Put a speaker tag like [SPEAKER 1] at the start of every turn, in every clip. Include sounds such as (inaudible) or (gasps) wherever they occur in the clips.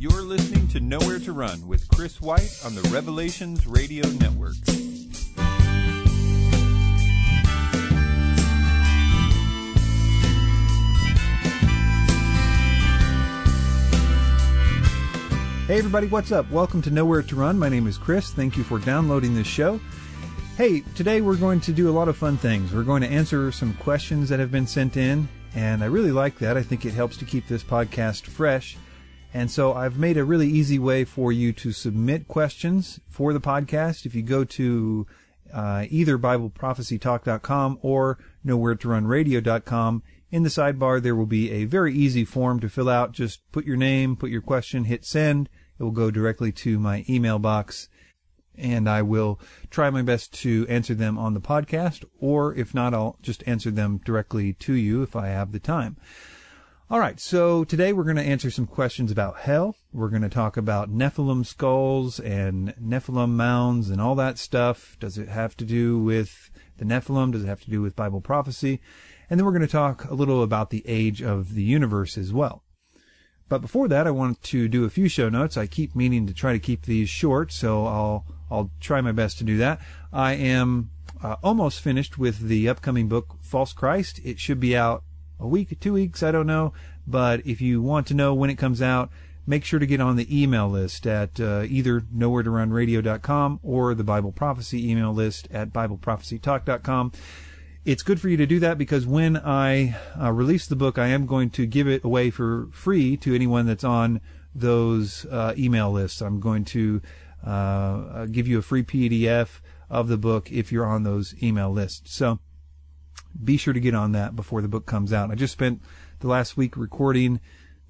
[SPEAKER 1] You're listening to Nowhere to Run with Chris White on the Revelations Radio Network.
[SPEAKER 2] Hey, everybody, what's up? Welcome to Nowhere to Run. My name is Chris. Thank you for downloading this show. Hey, today we're going to do a lot of fun things. We're going to answer some questions that have been sent in, and I really like that. I think it helps to keep this podcast fresh. And so I've made a really easy way for you to submit questions for the podcast. If you go to uh, either BibleProphecyTalk.com or NowhereToRunRadio.com, in the sidebar there will be a very easy form to fill out. Just put your name, put your question, hit send. It will go directly to my email box and I will try my best to answer them on the podcast, or if not, I'll just answer them directly to you if I have the time. All right, so today we're going to answer some questions about hell. We're going to talk about Nephilim skulls and Nephilim mounds and all that stuff. Does it have to do with the Nephilim? Does it have to do with Bible prophecy? And then we're going to talk a little about the age of the universe as well. But before that, I want to do a few show notes. I keep meaning to try to keep these short, so I'll I'll try my best to do that. I am uh, almost finished with the upcoming book False Christ. It should be out a week, two weeks, I don't know. But if you want to know when it comes out, make sure to get on the email list at uh, either nowhere to run radio.com or the Bible Prophecy email list at BibleProphecyTalk.com it's good for you to do that because when I uh, release the book, I am going to give it away for free to anyone that's on those uh, email lists. I'm going to uh give you a free PDF of the book if you're on those email lists. So be sure to get on that before the book comes out. I just spent the last week recording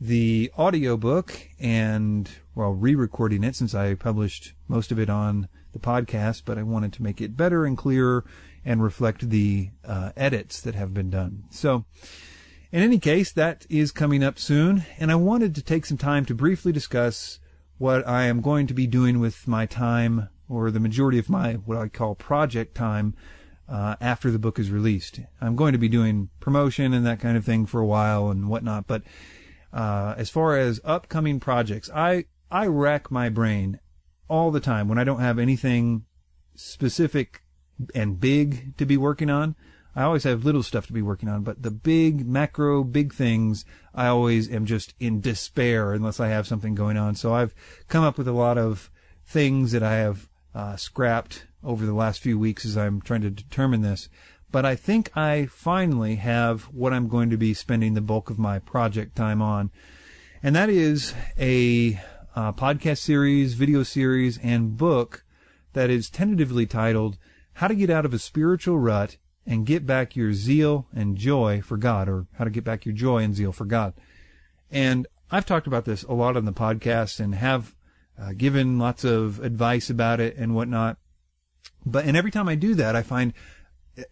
[SPEAKER 2] the audio book and well re-recording it since I published most of it on the podcast, but I wanted to make it better and clearer and reflect the uh, edits that have been done. So, in any case, that is coming up soon, and I wanted to take some time to briefly discuss what I am going to be doing with my time, or the majority of my what I call project time, uh, after the book is released. I'm going to be doing promotion and that kind of thing for a while and whatnot, but uh, as far as upcoming projects, I I rack my brain all the time when I don't have anything specific and big to be working on. I always have little stuff to be working on, but the big macro, big things, I always am just in despair unless I have something going on. So I've come up with a lot of things that I have uh, scrapped over the last few weeks as I'm trying to determine this. But I think I finally have what I'm going to be spending the bulk of my project time on. And that is a uh, podcast series, video series, and book that is tentatively titled how to get out of a spiritual rut and get back your zeal and joy for God, or how to get back your joy and zeal for God. And I've talked about this a lot on the podcast and have uh, given lots of advice about it and whatnot. But, and every time I do that, I find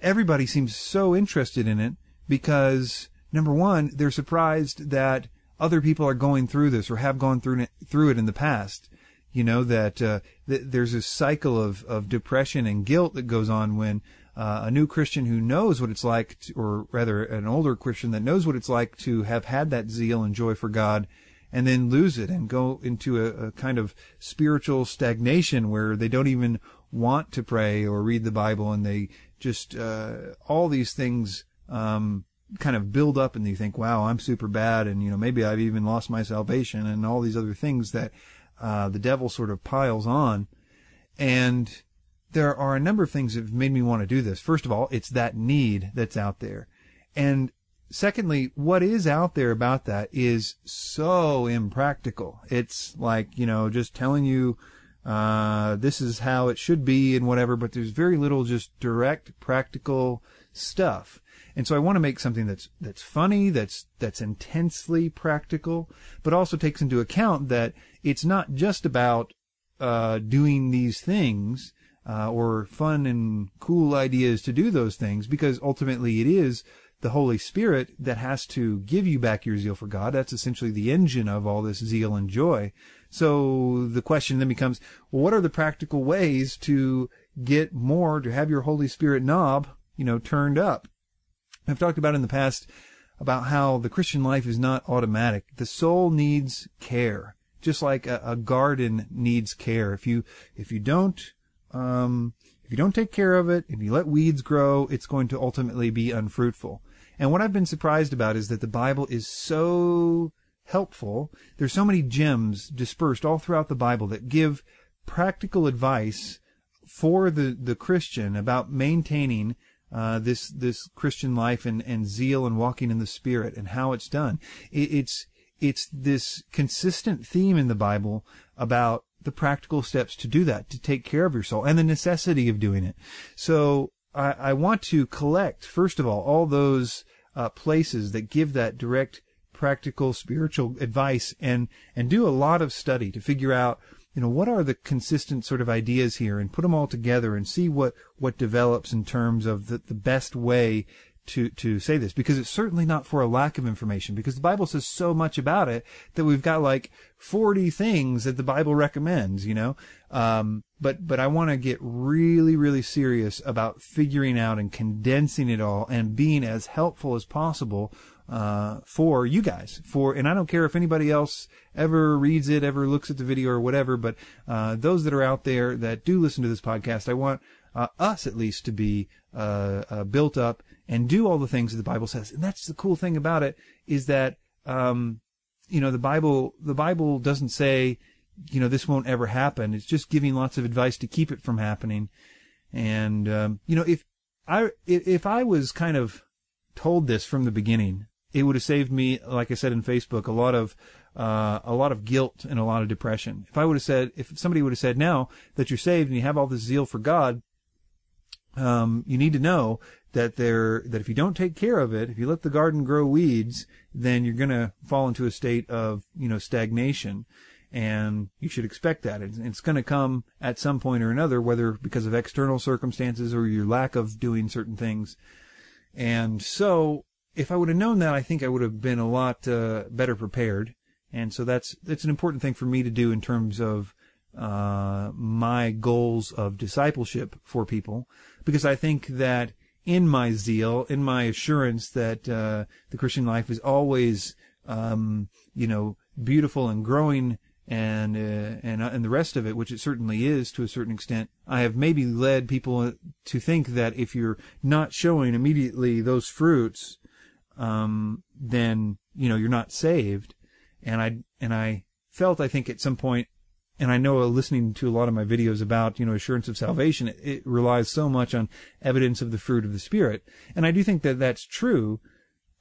[SPEAKER 2] everybody seems so interested in it because number one, they're surprised that other people are going through this or have gone through it, through it in the past. You know that, uh, that there's a cycle of, of depression and guilt that goes on when uh, a new Christian who knows what it's like, to, or rather an older Christian that knows what it's like to have had that zeal and joy for God and then lose it and go into a, a kind of spiritual stagnation where they don't even want to pray or read the Bible and they just, uh, all these things, um, kind of build up and you think, wow, I'm super bad. And, you know, maybe I've even lost my salvation and all these other things that uh, the devil sort of piles on. And there are a number of things that have made me want to do this. First of all, it's that need that's out there. And secondly, what is out there about that is so impractical. It's like, you know, just telling you, uh, this is how it should be and whatever, but there's very little just direct practical stuff. And so I want to make something that's that's funny, that's that's intensely practical, but also takes into account that it's not just about uh, doing these things uh, or fun and cool ideas to do those things, because ultimately it is the Holy Spirit that has to give you back your zeal for God. That's essentially the engine of all this zeal and joy. So the question then becomes, well, what are the practical ways to get more, to have your Holy Spirit knob, you know, turned up? I've talked about in the past about how the Christian life is not automatic. The soul needs care. just like a, a garden needs care. If you if you don't um, if you don't take care of it, if you let weeds grow, it's going to ultimately be unfruitful. And what I've been surprised about is that the Bible is so helpful. There's so many gems dispersed all throughout the Bible that give practical advice for the, the Christian about maintaining uh, this this Christian life and, and zeal and walking in the Spirit and how it's done. It, it's it's this consistent theme in the Bible about the practical steps to do that, to take care of your soul, and the necessity of doing it. So I, I want to collect, first of all, all those uh, places that give that direct, practical, spiritual advice, and and do a lot of study to figure out, you know, what are the consistent sort of ideas here, and put them all together and see what what develops in terms of the, the best way to to say this because it's certainly not for a lack of information because the Bible says so much about it that we've got like 40 things that the Bible recommends, you know. Um, but but I want to get really really serious about figuring out and condensing it all and being as helpful as possible uh, for you guys. For and I don't care if anybody else ever reads it, ever looks at the video or whatever, but uh, those that are out there that do listen to this podcast, I want uh, us at least to be uh, uh, built up and do all the things that the Bible says. And that's the cool thing about it is that, um, you know, the Bible, the Bible doesn't say, you know, this won't ever happen. It's just giving lots of advice to keep it from happening. And, um, you know, if I, if I was kind of told this from the beginning, it would have saved me, like I said in Facebook, a lot of, uh, a lot of guilt and a lot of depression. If I would have said, if somebody would have said now that you're saved and you have all this zeal for God, um, you need to know that there that if you don't take care of it, if you let the garden grow weeds, then you're going to fall into a state of you know stagnation, and you should expect that. It's, it's going to come at some point or another, whether because of external circumstances or your lack of doing certain things. And so, if I would have known that, I think I would have been a lot uh, better prepared. And so that's that's an important thing for me to do in terms of uh, my goals of discipleship for people, because I think that in my zeal, in my assurance that uh, the Christian life is always, um, you know, beautiful and growing, and uh, and uh, and the rest of it, which it certainly is to a certain extent, I have maybe led people to think that if you're not showing immediately those fruits, um, then you know you're not saved, and I and I felt I think at some point and I know listening to a lot of my videos about, you know, assurance of salvation, it, it, relies so much on evidence of the fruit of the Spirit. And I do think that that's true.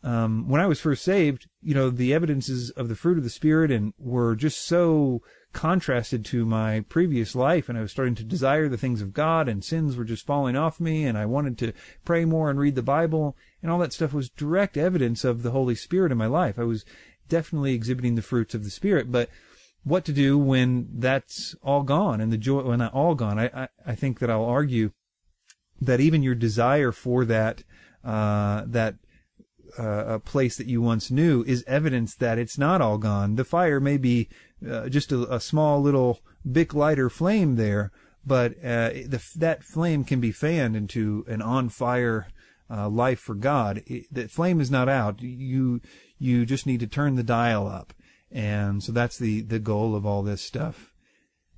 [SPEAKER 2] Um, when I was first saved, you know, the evidences of the fruit of the Spirit and were just so contrasted to my previous life and I was starting to desire the things of God and sins were just falling off me and I wanted to pray more and read the Bible and all that stuff was direct evidence of the Holy Spirit in my life. I was definitely exhibiting the fruits of the Spirit, but what to do when that's all gone and the joy when that all gone. I, I, I think that I'll argue that even your desire for that uh, that uh, place that you once knew is evidence that it's not all gone. The fire may be uh, just a, a, small little Bic lighter flame there, but uh, the, that flame can be fanned into an on fire uh, life for God. The flame is not out. You you just need to turn the dial up. And so that's the, the goal of all this stuff.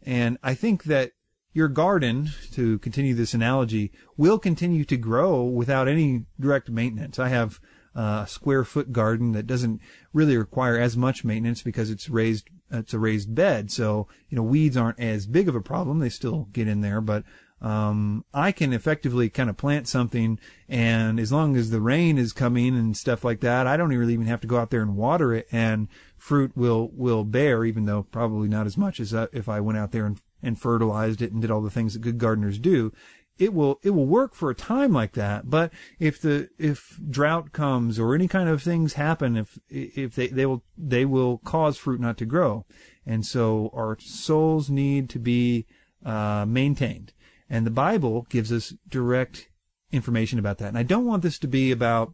[SPEAKER 2] And I think that your garden, to continue this analogy, will continue to grow without any direct maintenance. I have a square foot garden that doesn't really require as much maintenance because it's raised, it's a raised bed. So, you know, weeds aren't as big of a problem. They still get in there, but um, I can effectively kind of plant something, and as long as the rain is coming and stuff like that, I don't really even have to go out there and water it, and fruit will will bear, even though probably not as much as uh, if I went out there and, and fertilized it and did all the things that good gardeners do. It will it will work for a time like that, but if the if drought comes or any kind of things happen, if if they they will they will cause fruit not to grow, and so our souls need to be uh, maintained and the Bible gives us direct information about that. And I don't want this to be about,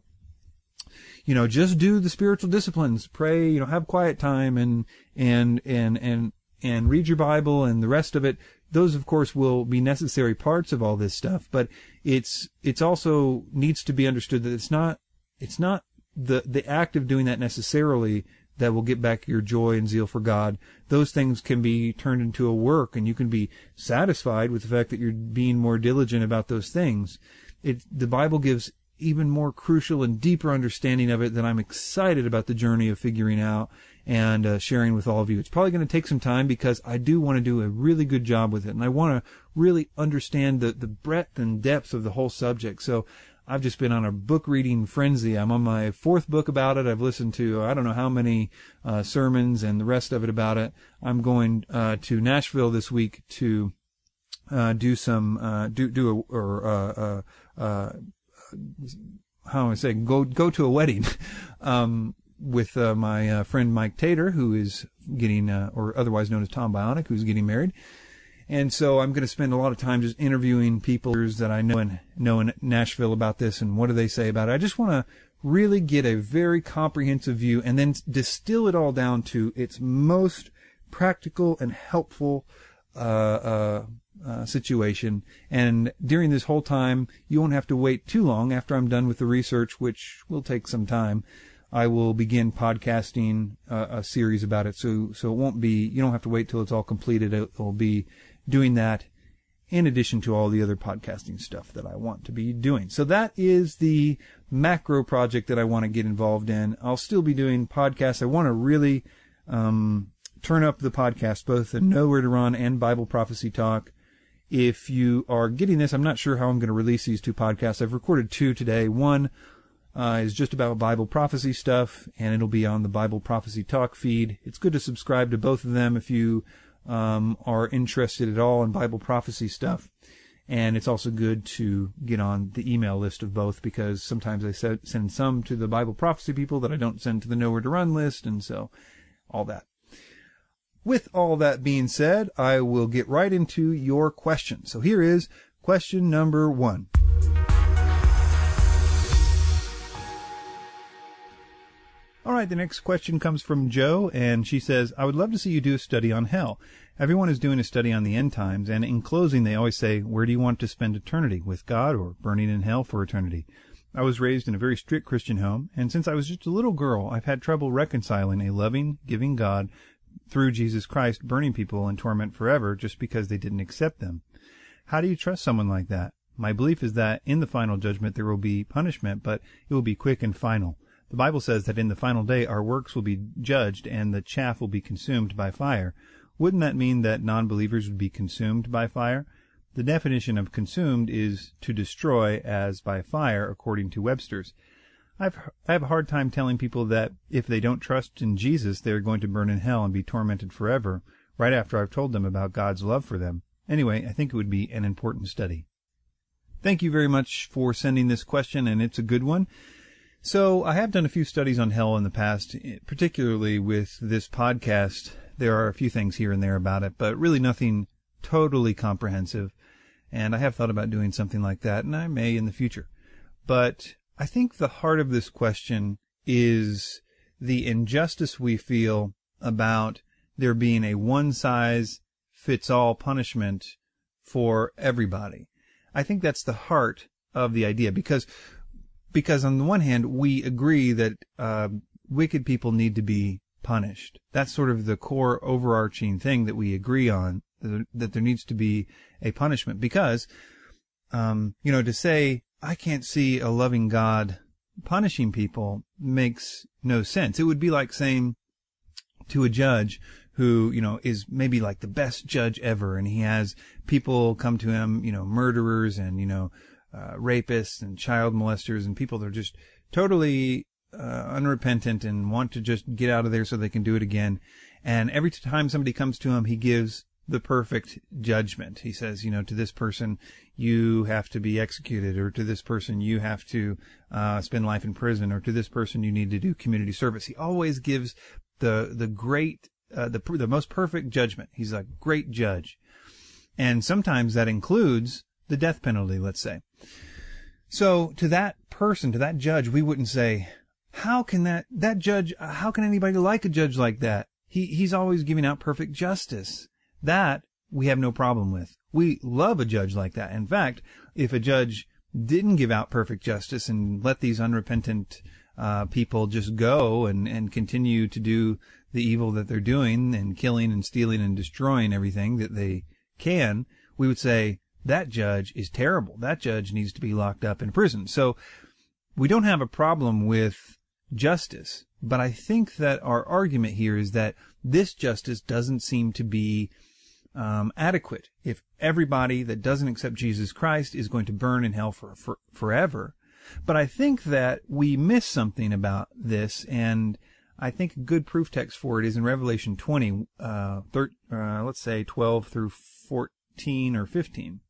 [SPEAKER 2] you know, just do the spiritual disciplines, pray, you know, have quiet time and, and, and, and, and read your Bible and the rest of it. Those, of course, will be necessary parts of all this stuff, but it's, it's also needs to be understood that it's not, it's not the, the act of doing that necessarily that will get back your joy and zeal for God, those things can be turned into a work and you can be satisfied with the fact that you're being more diligent about those things. It, the Bible gives even more crucial and deeper understanding of it that I'm excited about the journey of figuring out and uh, sharing with all of you. It's probably going to take some time because I do want to do a really good job with it and I want to really understand the, the breadth and depth of the whole subject. So I've just been on a book reading frenzy. I'm on my fourth book about it. I've listened to I don't know how many uh, sermons and the rest of it about it. I'm going uh, to Nashville this week to uh, do some uh, do do a, or uh, uh, how am I say go go to a wedding. (laughs) um, with uh, my uh, friend Mike Tater, who is getting, uh, or otherwise known as Tom Bionic, who's getting married. And so I'm going to spend a lot of time just interviewing people that I know and know in Nashville about this and what do they say about it. I just want to really get a very comprehensive view and then distill it all down to its most practical and helpful uh, uh, uh, situation. And during this whole time, you won't have to wait too long after I'm done with the research, which will take some time. I will begin podcasting uh, a series about it. So, so it won't be, you don't have to wait till it's all completed. It will be doing that in addition to all the other podcasting stuff that I want to be doing. So that is the macro project that I want to get involved in. I'll still be doing podcasts. I want to really, um, turn up the podcast, both the Nowhere to Run and Bible Prophecy Talk. If you are getting this, I'm not sure how I'm going to release these two podcasts. I've recorded two today. One uh, is just about Bible prophecy stuff, and it'll be on the Bible Prophecy Talk feed. It's good to subscribe to both of them if you um, are interested at all in Bible prophecy stuff. And it's also good to get on the email list of both because sometimes I send some to the Bible prophecy people that I don't send to the Nowhere to Run list, and so all that. With all that being said, I will get right into your question. So here is question number one. All right, the next question comes from Joe, and she says, I would love to see you do a study on hell. Everyone is doing a study on the end times, and in closing, they always say, Where do you want to spend eternity? With God or burning in hell for eternity? I was raised in a very strict Christian home, and since I was just a little girl, I've had trouble reconciling a loving, giving God through Jesus Christ burning people in torment forever just because they didn't accept them. How do you trust someone like that? My belief is that in the final judgment there will be punishment, but it will be quick and final. The Bible says that in the final day our works will be judged and the chaff will be consumed by fire. Wouldn't that mean that non-believers would be consumed by fire? The definition of consumed is to destroy as by fire according to Webster's. I've, I have a hard time telling people that if they don't trust in Jesus, they are going to burn in hell and be tormented forever, right after I've told them about God's love for them. Anyway, I think it would be an important study. Thank you very much for sending this question, and it's a good one. So I have done a few studies on hell in the past, eh, particularly with this podcast. There are a few things here and there about it, but really nothing totally comprehensive. And I have thought about doing something like that, and I may in the future. But I think the heart of this question is the injustice we feel about there being a one size fits all punishment for everybody. I think that's the heart of the idea because because on the one hand, we agree that uh, wicked people need to be punished. That's sort of the core overarching thing that we agree on, that, there needs to be a punishment. Because, um, you know, to say, I can't see a loving God punishing people makes no sense. It would be like saying to a judge who, you know, is maybe like the best judge ever and he has people come to him, you know, murderers and, you know, uh, rapists and child molesters and people that are just totally uh, unrepentant and want to just get out of there so they can do it again. And every time somebody comes to him, he gives the perfect judgment. He says, you know, to this person, you have to be executed, or to this person, you have to uh, spend life in prison, or to this person, you need to do community service. He always gives the the great, uh, the the most perfect judgment. He's a great judge, and sometimes that includes the death penalty, let's say. So to that person, to that judge, we wouldn't say, how can that, that judge, how can anybody like a judge like that? He, he's always giving out perfect justice. That we have no problem with. We love a judge like that. In fact, if a judge didn't give out perfect justice and let these unrepentant uh, people just go and, and continue to do the evil that they're doing and killing and stealing and destroying everything that they can, we would say that judge is terrible. That judge needs to be locked up in prison. So we don't have a problem with justice, but I think that our argument here is that this justice doesn't seem to be um, adequate. If everybody that doesn't accept Jesus Christ is going to burn in hell for, for forever, but I think that we miss something about this, and I think a good proof text for it is in Revelation 20, uh, thir- uh, let's say 12 through 14 or 15.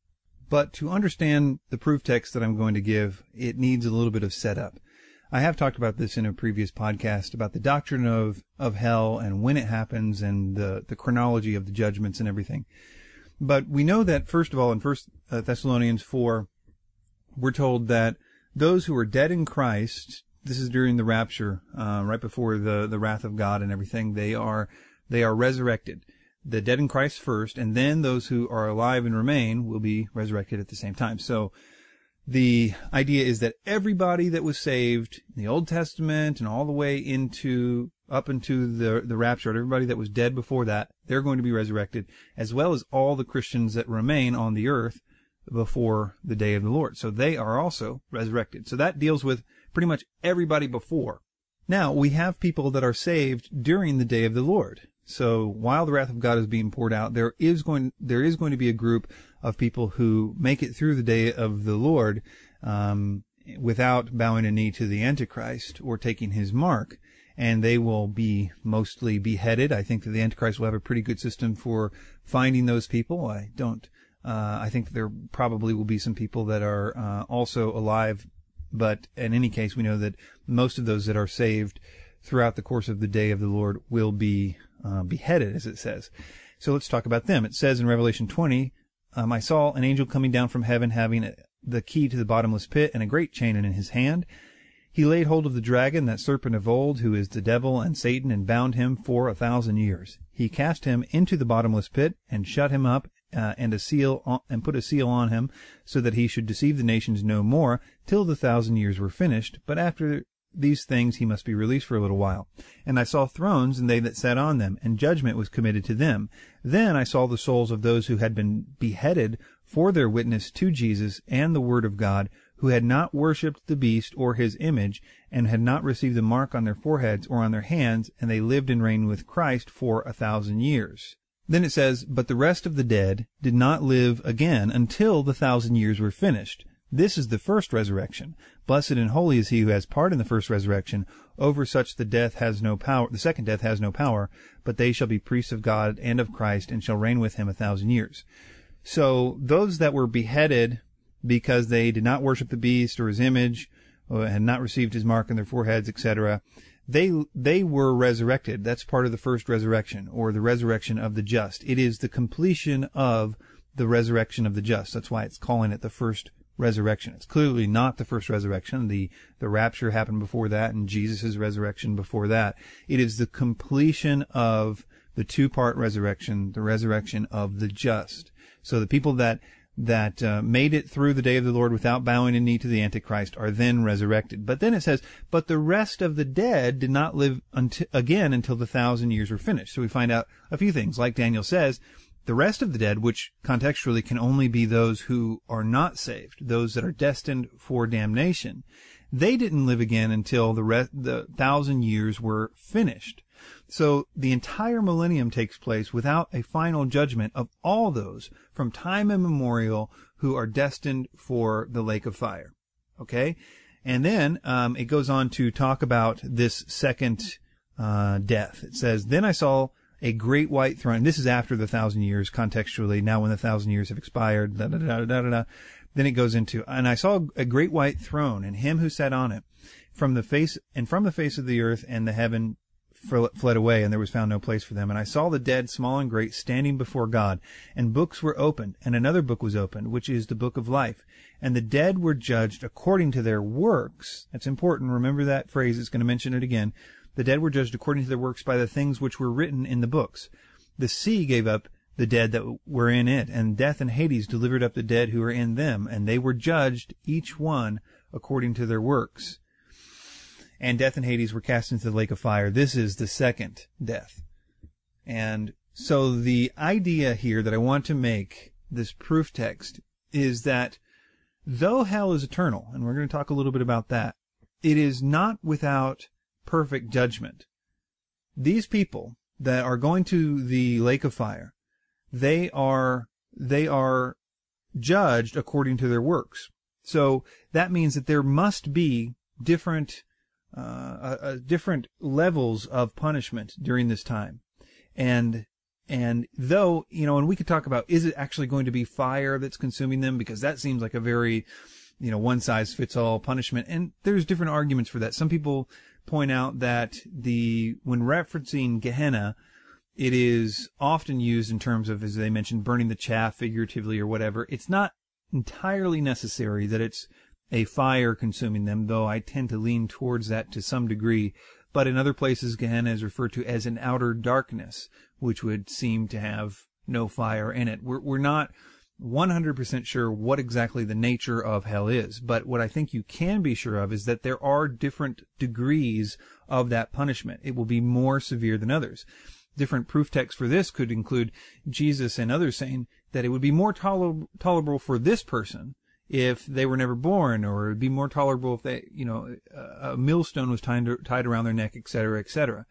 [SPEAKER 2] But to understand the proof text that I'm going to give, it needs a little bit of setup. I have talked about this in a previous podcast about the doctrine of, of hell and when it happens and the, the chronology of the judgments and everything. But we know that, first of all, in First uh, Thessalonians 4, we're told that those who are dead in Christ, this is during the rapture, uh, right before the, the wrath of God and everything, they are, they are resurrected. The dead in Christ first, and then those who are alive and remain will be resurrected at the same time. So, the idea is that everybody that was saved in the Old Testament and all the way into up into the the rapture, everybody that was dead before that, they're going to be resurrected, as well as all the Christians that remain on the earth before the day of the Lord. So they are also resurrected. So that deals with pretty much everybody before. Now we have people that are saved during the day of the Lord. So while the wrath of God is being poured out, there is going there is going to be a group of people who make it through the day of the Lord um, without bowing a knee to the Antichrist or taking his mark, and they will be mostly beheaded. I think that the Antichrist will have a pretty good system for finding those people. I don't. Uh, I think there probably will be some people that are uh, also alive, but in any case, we know that most of those that are saved throughout the course of the day of the Lord will be uh, beheaded, as it says. So let's talk about them. It says in Revelation 20, um, I saw an angel coming down from heaven having the key to the bottomless pit and a great chain in his hand. He laid hold of the dragon, that serpent of old, who is the devil and Satan, and bound him for a thousand years. He cast him into the bottomless pit and shut him up, uh, and a seal on, and put a seal on him, so that he should deceive the nations no more till the thousand years were finished. But after these things he must be released for a little while. And I saw thrones, and they that sat on them, and judgment was committed to them. Then I saw the souls of those who had been beheaded for their witness to Jesus and the word of God, who had not worshipped the beast or his image, and had not received the mark on their foreheads or on their hands, and they lived and reigned with Christ for a thousand years. Then it says, But the rest of the dead did not live again until the thousand years were finished. This is the first resurrection. Blessed and holy is he who has part in the first resurrection. Over such the death has no power, the second death has no power, but they shall be priests of God and of Christ and shall reign with him a thousand years. So those that were beheaded because they did not worship the beast or his image, or had not received his mark on their foreheads, etc., they they were resurrected. That's part of the first resurrection, or the resurrection of the just. It is the completion of the resurrection of the just. That's why it's calling it the first resurrection. It's clearly not the first resurrection. The, the rapture happened before that and Jesus' resurrection before that. It is the completion of the two-part resurrection, the resurrection of the just. So the people that that uh, made it through the day of the Lord without bowing a knee to the Antichrist are then resurrected. But then it says, but the rest of the dead did not live until, again until the thousand years were finished. So we find out a few things. Like Daniel says, the rest of the dead, which contextually can only be those who are not saved, those that are destined for damnation, they didn't live again until the re- the thousand years were finished. So the entire millennium takes place without a final judgment of all those from time immemorial who are destined for the lake of fire. Okay, and then um, it goes on to talk about this second uh, death. It says, "Then I saw." A great white throne. This is after the thousand years, contextually. Now, when the thousand years have expired, da, da, da, da, da, da, then it goes into, and I saw a great white throne, and him who sat on it, from the face and from the face of the earth and the heaven fled away, and there was found no place for them. And I saw the dead, small and great, standing before God, and books were opened, and another book was opened, which is the book of life. And the dead were judged according to their works. That's important. Remember that phrase. It's going to mention it again. The dead were judged according to their works by the things which were written in the books. The sea gave up the dead that were in it, and death and Hades delivered up the dead who were in them, and they were judged, each one according to their works. and death and Hades were cast into the lake of fire. This is the second death. And so the idea here that I want to make this proof text is that though hell is eternal, and we're going to talk a little bit about that, it is not without perfect judgment. These people that are going to the lake of fire, they are, they are judged according to their works. So that means that there must be different, uh, uh, different levels of punishment during this time. And and though, you know, and we could talk about is it actually going to be fire that's consuming them? Because that seems like a very, you know, one size fits all punishment. And there's different arguments for that. Some people point out that the, when referencing Gehenna, it is often used in terms of, as they mentioned, burning the chaff figuratively or whatever. It's not entirely necessary that it's a fire consuming them, though I tend to lean towards that to some degree. But in other places, Gehenna is referred to as an outer darkness, which would seem to have no fire in it. We're, we're not 100% sure what exactly the nature of hell is, but what I think you can be sure of is that there are different degrees of that punishment. It will be more severe than others. Different proof texts for this could include Jesus and others saying that it would be more toler- tolerable for this person if they were never born, or it would be more tolerable if they, you know, a millstone was tied, tied around their neck, etc., etc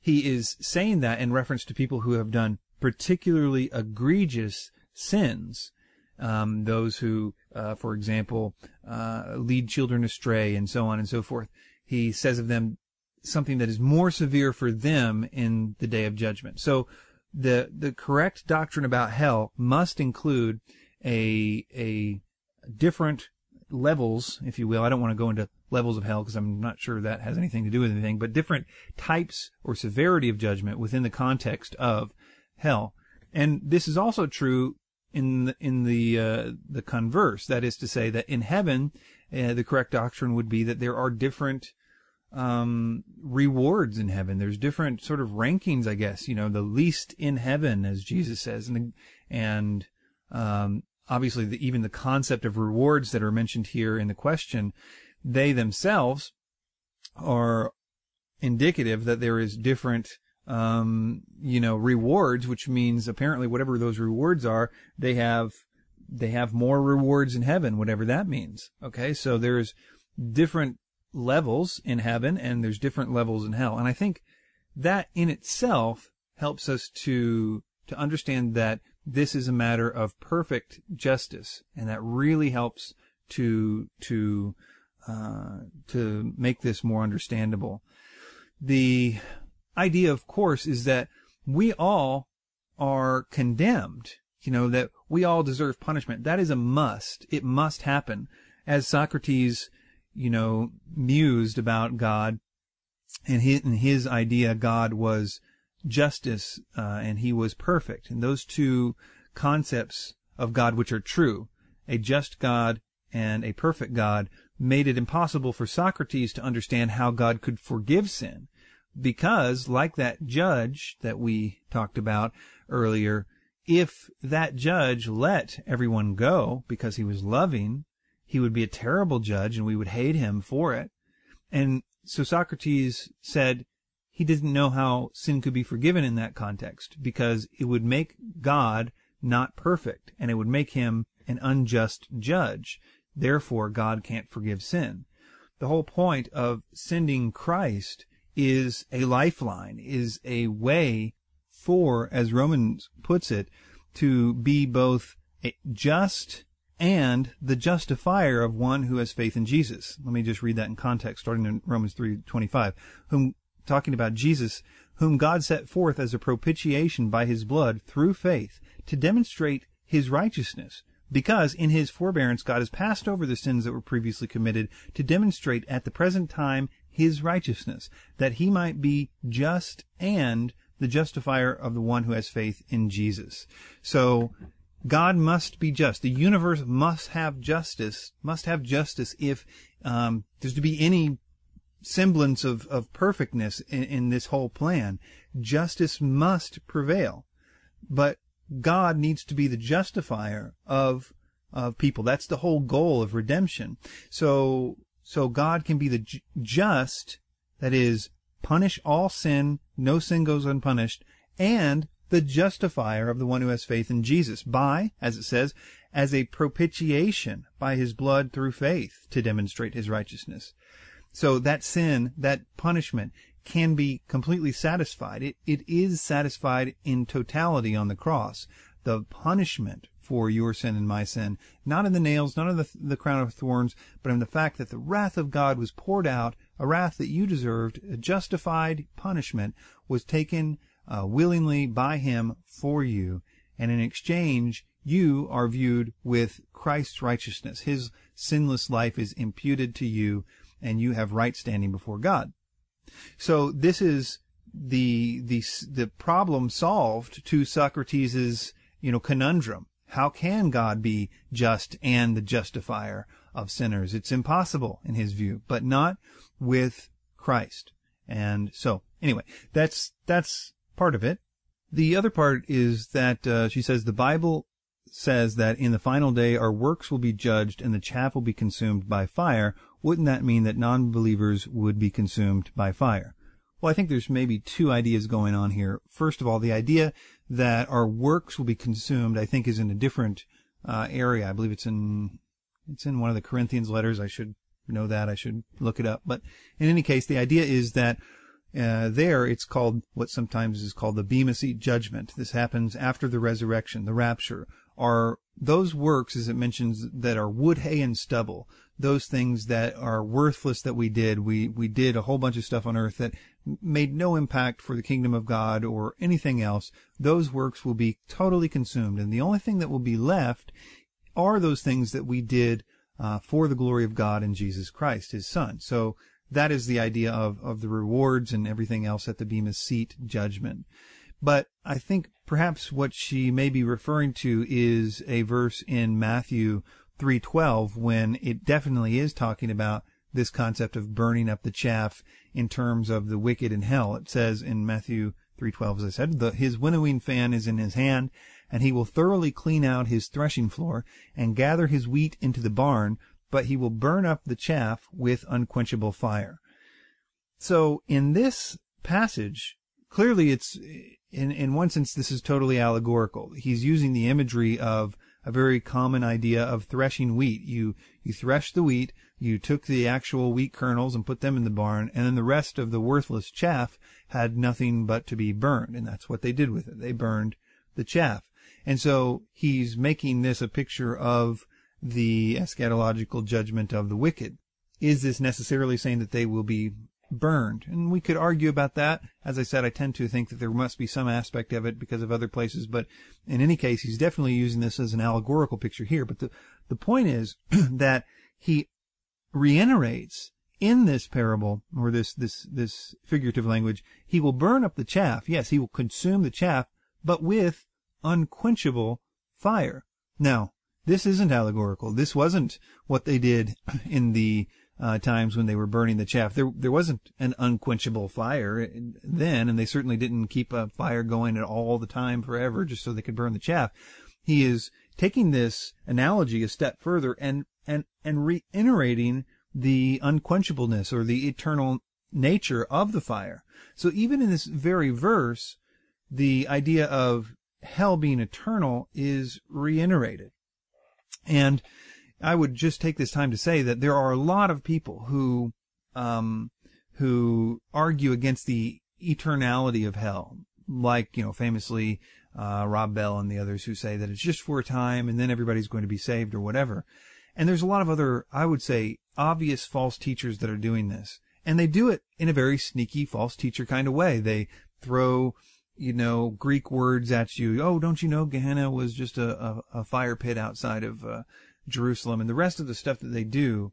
[SPEAKER 2] he is saying that in reference to people who have done particularly egregious sins. Um, those who, uh, for example, uh, lead children astray and so on and so forth. He says of them something that is more severe for them in the day of judgment. So the the correct doctrine about hell must include a a different levels, if you will. I don't want to go into levels of hell because I'm not sure that has anything to do with anything, but different types or severity of judgment within the context of hell. And this is also true in the, in the uh, the converse. That is to say that in heaven, uh, the correct doctrine would be that there are different um, rewards in heaven. There's different sort of rankings, I guess. You know, the least in heaven, as Jesus says, and and um, obviously the, even the concept of rewards that are mentioned here in the question, they themselves are indicative that there is different um, you know rewards which means apparently whatever those rewards are they have they have more rewards in heaven whatever that means. Okay? So there's different levels in heaven and there's different levels in hell. And i think that in itself helps us to to understand that this is a matter of perfect justice, and that really helps to to uh, to make this more understandable. The idea, of course, is that we all are condemned. You know that we all deserve punishment. That is a must. It must happen. As Socrates, you know, mused about God, and his, and his idea, God was justice uh, and he was perfect. And those two concepts of God, which are true, a just God and a perfect God, made it impossible for Socrates to understand how God could forgive sin. Because, like that judge that we talked about earlier, if that judge let everyone go because he was loving, he would be a terrible judge and we would hate him for it. And so Socrates said, he didn't know how sin could be forgiven in that context because it would make God not perfect and it would make him an unjust judge. Therefore, God can't forgive sin. The whole point of sending Christ is a lifeline, is a way for, as Romans puts it, to be both just and the justifier of one who has faith in Jesus. Let me just read that in context, starting in Romans 3:25, whom talking about Jesus, whom God set forth as a propitiation by his blood through faith to demonstrate his righteousness. Because in his forbearance God has passed over the sins that were previously committed to demonstrate at the present time his righteousness, that he might be just and the justifier of the one who has faith in Jesus. So God must be just. The universe must have justice, must have justice if um, there's to be any semblance of, of perfectness in, in this whole plan. Justice must prevail. But God needs to be the justifier of of people. That's the whole goal of redemption. So so God can be the just that is, punish all sin, no sin goes unpunished, and the justifier of the one who has faith in Jesus by, as it says, as a propitiation by his blood through faith to demonstrate his righteousness. So that sin, that punishment can be completely satisfied. It, it is satisfied in totality on the cross. The punishment for your sin and my sin, not in the nails, not in the, the crown of thorns, but in the fact that the wrath of God was poured out, a wrath that you deserved, a justified punishment was taken uh, willingly by him for you. And in exchange, you are viewed with Christ's righteousness. His sinless life is imputed to you and you have right standing before God. So this is the, the, the problem solved to Socrates's, you know, conundrum. How can God be just and the justifier of sinners? It's impossible in his view, but not with Christ. And so, anyway, that's, that's part of it. The other part is that uh, she says the Bible says that in the final day our works will be judged and the chaff will be consumed by fire. Wouldn't that mean that non-believers would be consumed by fire? Well, I think there's maybe two ideas going on here. First of all, the idea that our works will be consumed, I think, is in a different uh, area. I believe it's in it's in one of the Corinthians letters. I should know that. I should look it up. But in any case, the idea is that uh, there, it's called what sometimes is called the Bema Seat judgment. This happens after the resurrection, the rapture. Are those works, as it mentions, that are wood, hay, and stubble, those things that are worthless that we did. We, we did a whole bunch of stuff on earth that made no impact for the kingdom of God or anything else. Those works will be totally consumed. And the only thing that will be left are those things that we did uh, for the glory of God and Jesus Christ, his son. So that is the idea of, of the rewards and everything else at the Bema Seat judgment. But I think perhaps what she may be referring to is a verse in Matthew 3:12 when it definitely is talking about this concept of burning up the chaff in terms of the wicked in hell. It says in Matthew 3:12 as I said, the, his winnowing fan is in his hand and he will thoroughly clean out his threshing floor and gather his wheat into the barn, but he will burn up the chaff with unquenchable fire. So in this passage, clearly it's, in, in one sense, this is totally allegorical. He's using the imagery of a very common idea of threshing wheat. You, you thresh the wheat, you took the actual wheat kernels and put them in the barn, and then the rest of the worthless chaff had nothing but to be burned. And that's what they did with it. They burned the chaff. And so he's making this a picture of the eschatological judgment of the wicked. Is this necessarily saying that they will be burned? And we could argue about that. As I said, I tend to think that there must be some aspect of it because of other places, but in any case, he's definitely using this as an allegorical picture here. But the, the point is (clears throat) that he reiterates in this parable or this, this, this figurative language, he will burn up the chaff. Yes, he will consume the chaff, but with unquenchable fire. Now, this isn't allegorical. This wasn't what they did (clears throat) in the uh, times when they were burning the chaff. There, there wasn't an unquenchable fire then, and they certainly didn't keep a fire going at all the time forever just so they could burn the chaff. He is taking this analogy a step further and, and, and reiterating the unquenchableness or the eternal nature of the fire. So even in this very verse, the idea of hell being eternal is reiterated. And I would just take this time to say that there are a lot of people who, um, who argue against the eternality of hell, like, you know, famously, uh, Rob Bell and the others who say that it's just for a time and then everybody's going to be saved or whatever. And there's a lot of other, I would say, obvious false teachers that are doing this. And they do it in a very sneaky false teacher kind of way. They throw you know, Greek words at you. Oh, don't you know Gehenna was just a, a, a fire pit outside of uh, Jerusalem and the rest of the stuff that they do.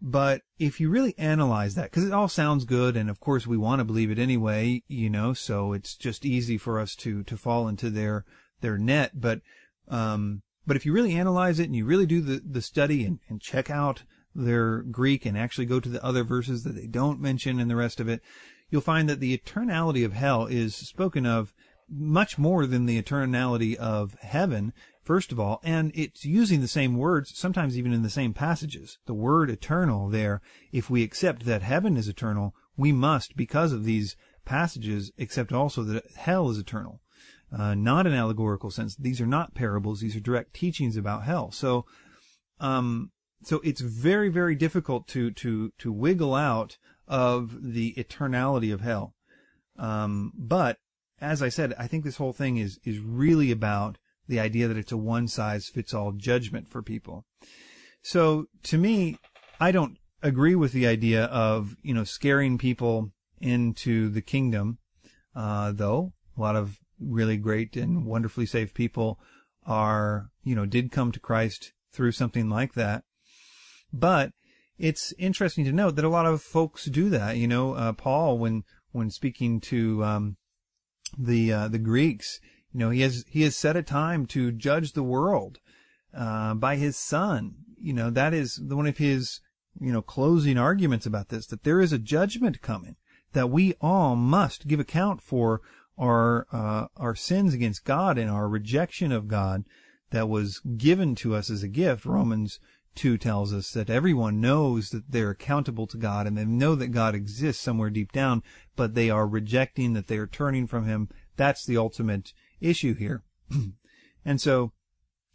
[SPEAKER 2] But if you really analyze that, because it all sounds good, and of course we want to believe it anyway, you know, so it's just easy for us to to fall into their their net. But um, but if you really analyze it and you really do the the study and, and check out their Greek and actually go to the other verses that they don't mention and the rest of it, you'll find that the eternality of hell is spoken of much more than the eternality of heaven, first of all, and it's using the same words, sometimes even in the same passages. The word eternal there, if we accept that heaven is eternal, we must, because of these passages, accept also that hell is eternal. Uh, not an allegorical sense. These are not parables. These are direct teachings about hell. So, um, so it's very, very difficult to, to, to wiggle out of the eternality of hell. Um, but as I said, I think this whole thing is, is really about the idea that it's a one size fits all judgment for people. So to me, I don't agree with the idea of, you know, scaring people into the kingdom. Uh, though a lot of really great and wonderfully saved people are, you know, did come to Christ through something like that. But it's interesting to note that a lot of folks do that. You know, uh, Paul, when when speaking to um, the uh, the Greeks, you know, he has he has set a time to judge the world uh, by his son. You know, that is one of his you know closing arguments about this. That there is a judgment coming. That we all must give account for our uh, our sins against God and our rejection of God that was given to us as a gift. Romans 2 tells us that everyone knows that they're accountable to God and they know that God exists somewhere deep down, but they are rejecting that they are turning from him. That's the ultimate issue here. (clears throat) and so,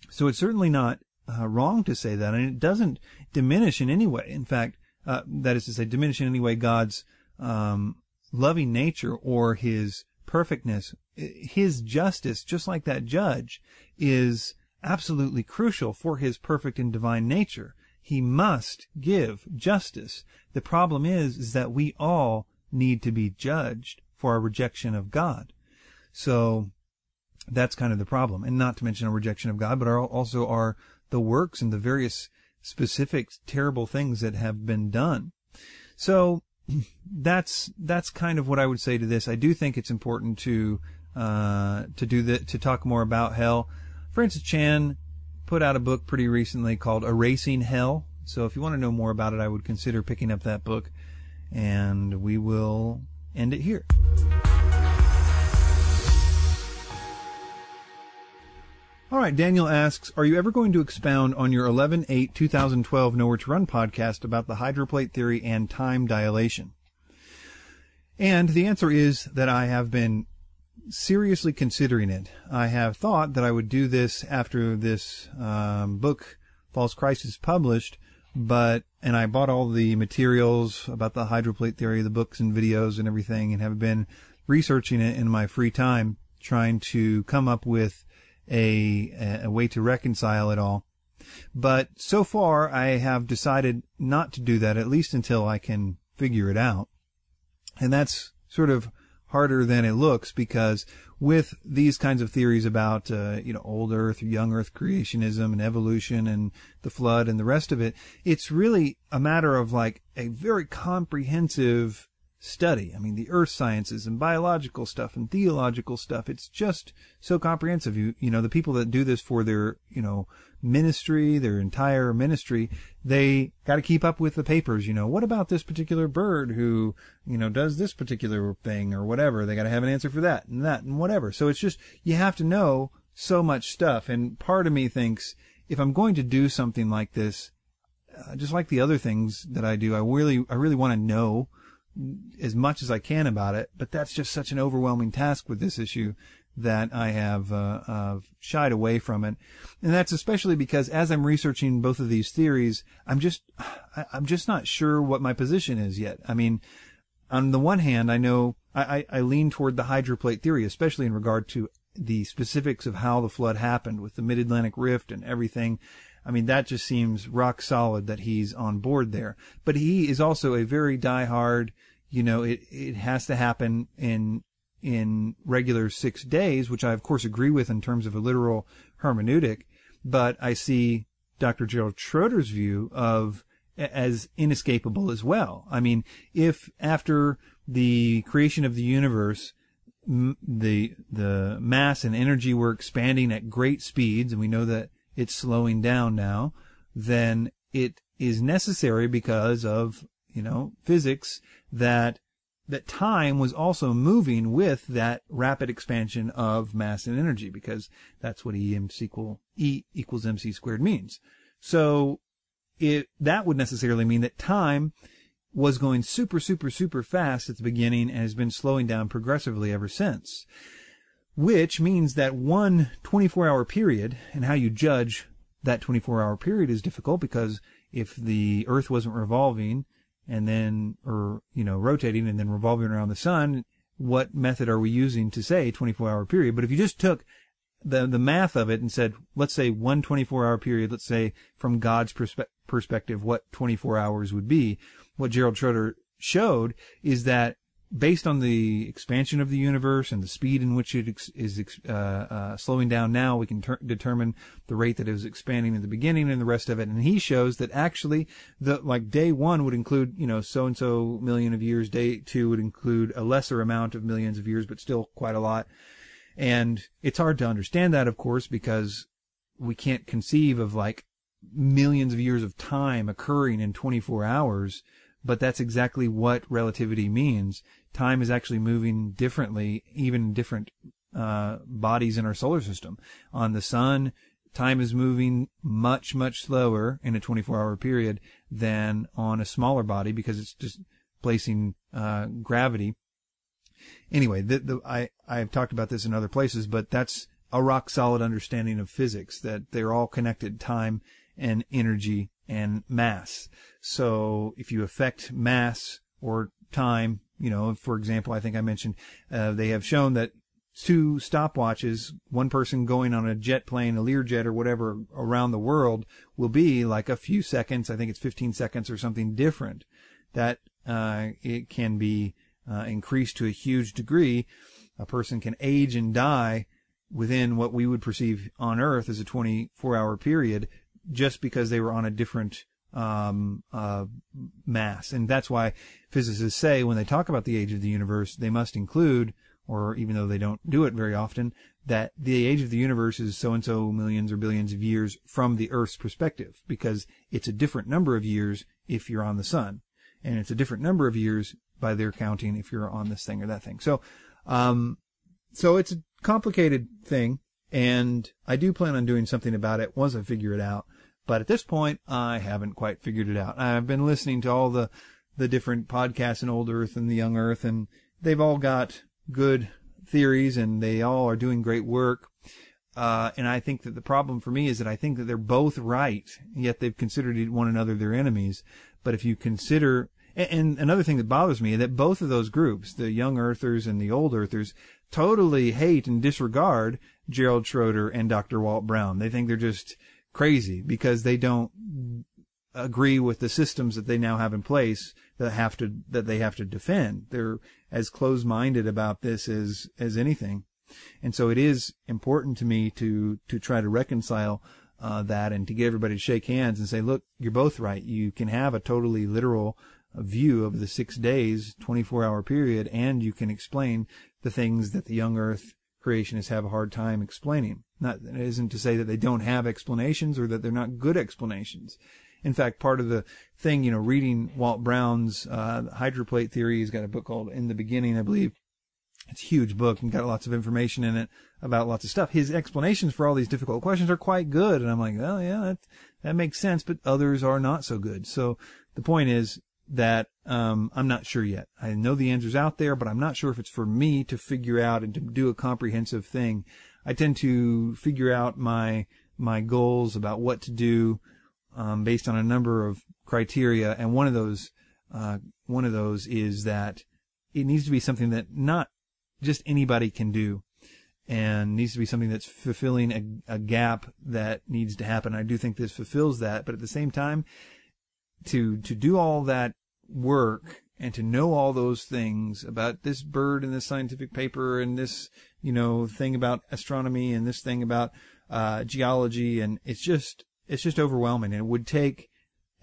[SPEAKER 2] so it's certainly not uh, wrong to say that, and it doesn't diminish in any way. In fact, uh, that is to say, diminish in any way God's um, loving nature or His perfectness. His justice, just like that judge, is absolutely crucial for his perfect and divine nature. He must give justice. The problem is, is that we all need to be judged for our rejection of God. So that's kind of the problem. And not to mention a rejection of God, but our, also are the works and the various specific terrible things that have been done. So (clears throat) that's, that's kind of what I would say to this. I do think it's important to, uh, to do the, to talk more about hell. Francis Chan put out a book pretty recently called Erasing Hell. So if you want to know more about it, I would consider picking up that book. And we will end it here. All right, Daniel asks, are you ever going to expound on your 11-8-2012 Nowhere to Run podcast about the hydroplate theory and time dilation? And the answer is that I have been seriously considering it. I have thought that I would do this after this um, book, False Christ, is published, but and I bought all the materials about the hydroplate theory, the books and videos and everything, and have been researching it in my free time, trying to come up with a a way to reconcile it all. But so far, I have decided not to do that, at least until I can figure it out. And that's sort of harder than it looks because with these kinds of theories about uh, you know old earth young earth creationism and evolution and the flood and the rest of it it's really a matter of like a very comprehensive study i mean the earth sciences and biological stuff and theological stuff it's just so comprehensive you you know the people that do this for their you know ministry, their entire ministry, they got to keep up with the papers. You know, what about this particular bird who, you know, does this particular thing or whatever? They got to have an answer for that and that and whatever. So it's just, you have to know so much stuff. And part of me thinks if I'm going to do something like this, uh, just like the other things that I do, I really, I really want to know as much as I can about it, but that's just such an overwhelming task with this issue that I have uh, uh, shied away from it, and that's especially because as I'm researching both of these theories, I'm just I'm just not sure what my position is yet. I mean, on the one hand, I know I, I, I lean toward the hydroplate theory, especially in regard to the specifics of how the flood happened with the Mid-Atlantic Rift and everything. I mean, that just seems rock solid that he's on board there. But he is also a very diehard, you know, it, it has to happen in in regular six days, which I of course agree with in terms of a literal hermeneutic, but I see Dr. Gerald Schroeder's view of as inescapable as well. I mean, if after the creation of the universe, the the mass and energy were expanding at great speeds, and we know that it's slowing down now, then it is necessary because of you know physics that that time was also moving with that rapid expansion of mass and energy because that's what E equal E equals mc squared means. So it, that would necessarily mean that time was going super, super, super fast at the beginning and has been slowing down progressively ever since. Which means that one 24 hour period and how you judge that 24 hour period is difficult because if the earth wasn't revolving and then, or, you know, rotating and then revolving around the sun, what method are we using to say 24 hour period? But if you just took the, the math of it and said, let's say one 24 hour period, let's say from God's perspe- perspective, what 24 hours would be, what Gerald Schroeder showed is that based on the expansion of the universe and the speed in which it ex- is uh, uh, slowing down now, we can ter- determine the rate that it was expanding in the beginning and the rest of it. And he shows that actually, the like day one would include you know so and so million of years. Day two would include a lesser amount of millions of years, but still quite a lot. And it's hard to understand that, of course, because we can't conceive of like millions of years of time occurring in 24 hours but that's exactly what relativity means. Time is actually moving differently, even different uh, bodies in our solar system. On the sun, time is moving much, much slower in a 24 hour period than on a smaller body because it's just placing uh, gravity. Anyway, the, the, I, I've talked about this in other places, but that's a rock solid understanding of physics that they're all connected, time and energy and mass. So if you affect mass or time, you know, for example, I think I mentioned uh, they have shown that two stopwatches, one person going on a jet plane, a Learjet or whatever around the world will be like a few seconds. I think it's 15 seconds or something different. That uh, it can be uh, increased to a huge degree. A person can age and die within what we would perceive on Earth as a 24 hour period just because they were on a different um, uh, mass. And that's why physicists say when they talk about the age of the universe, they must include, or even though they don't do it very often, that the age of the universe is so and so millions or billions of years from the Earth's perspective, because it's a different number of years if you're on the sun. And it's a different number of years by their counting if you're on this thing or that thing. So, um, so it's a complicated thing. And I do plan on doing something about it once I figure it out. But at this point, I haven't quite figured it out. I've been listening to all the, the different podcasts in Old Earth and the Young Earth, and they've all got good theories and they all are doing great work. Uh, and I think that the problem for me is that I think that they're both right, yet they've considered one another their enemies. But if you consider, and another thing that bothers me is that both of those groups, the young earthers and the old earthers, totally hate and disregard Gerald Schroeder and Dr. Walt Brown. They think they're just crazy because they don't agree with the systems that they now have in place that have to that they have to defend. They're as closed-minded about this as as anything, and so it is important to me to to try to reconcile uh, that and to get everybody to shake hands and say, look, you're both right. You can have a totally literal view of the six days, 24 hour period, and you can explain the things that the young Earth creationists have a hard time explaining. Not, that isn't to say that they don't have explanations or that they're not good explanations. In fact, part of the thing, you know, reading Walt Brown's uh, hydroplate theory, he's got a book called In the Beginning, I believe. It's a huge book and got lots of information in it about lots of stuff. His explanations for all these difficult questions are quite good. And I'm like, oh yeah, that, that makes sense, but others are not so good. So the point is, that um, I'm not sure yet. I know the answer's out there, but I'm not sure if it's for me to figure out and to do a comprehensive thing. I tend to figure out my my goals about what to do um, based on a number of criteria, and one of those uh, one of those is that it needs to be something that not just anybody can do, and needs to be something that's fulfilling a, a gap that needs to happen. I do think this fulfills that, but at the same time, to to do all that work and to know all those things about this bird in this scientific paper and this you know thing about astronomy and this thing about uh, geology and it's just it's just overwhelming and it would take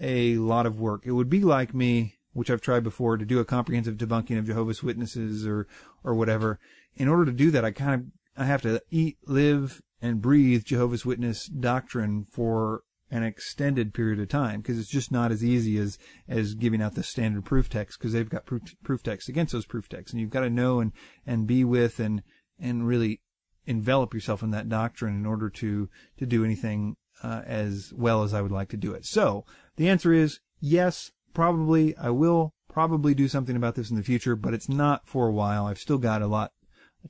[SPEAKER 2] a lot of work. It would be like me, which I've tried before, to do a comprehensive debunking of Jehovah's Witnesses or or whatever. In order to do that, I kind of I have to eat, live, and breathe Jehovah's Witness doctrine for an extended period of time because it's just not as easy as as giving out the standard proof text because they've got proof, proof text against those proof texts and you've got to know and and be with and and really envelop yourself in that doctrine in order to to do anything uh, as well as I would like to do it. So the answer is yes, probably I will probably do something about this in the future, but it's not for a while. I've still got a lot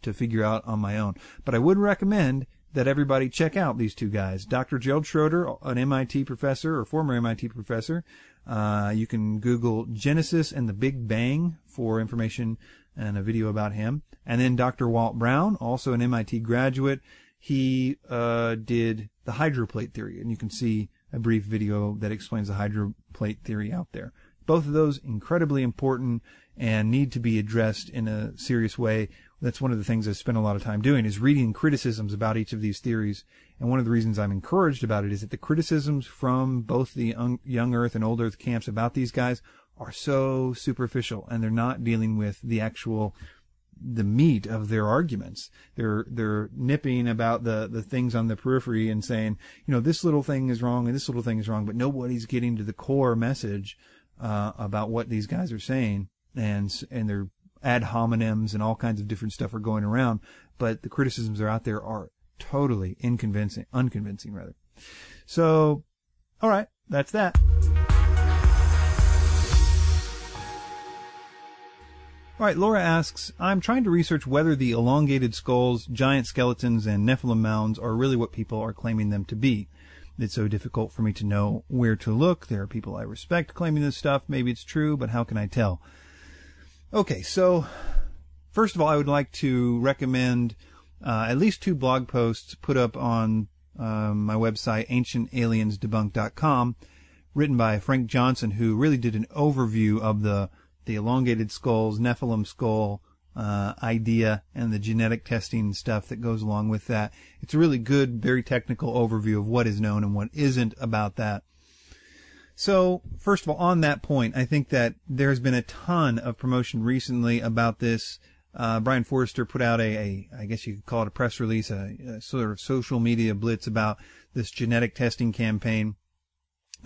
[SPEAKER 2] to figure out on my own. But I would recommend that everybody check out these two guys. Dr. Gerald Schroeder, an MIT professor or former MIT professor. Uh, you can Google Genesis and the Big Bang for information and a video about him. And then Dr. Walt Brown, also an MIT graduate. He uh, did the hydroplate theory, and you can see a brief video that explains the hydroplate theory out there. Both of those incredibly important and need to be addressed in a serious way that's one of the things I spent a lot of time doing is reading criticisms about each of these theories. And one of the reasons I'm encouraged about it is that the criticisms from both the young Earth and old Earth camps about these guys are so superficial and they're not dealing with the actual the meat of their arguments. They're they're nipping about the the things on the periphery and saying, you know, this little thing is wrong and this little thing is wrong, but nobody's getting to the core message uh, about what these guys are saying, and and they're ad hominems and all kinds of different stuff are going around, but the criticisms that are out there are totally inconvincing, unconvincing rather. So, all right, that's that. All right, Laura asks, I'm trying to research whether the elongated skulls, giant skeletons, and Nephilim mounds are really what people are claiming them to be. It's so difficult for me to know where to look. There are people I respect claiming this stuff. Maybe it's true, but how can I tell? Okay, so first of all, I would like to recommend uh, at least two blog posts put up on um, my website, ancientaliensdebunk.com, written by Frank Johnson, who really did an overview of the the elongated skulls, Nephilim skull uh, idea, and the genetic testing stuff that goes along with that. It's a really good, very technical overview of what is known and what isn't about that. So, first of all, on that point, I think that there's been a ton of promotion recently about this. Uh, Brien Foerster put out a, a, I guess you could call it a press release, a, a, sort of social media blitz about this genetic testing campaign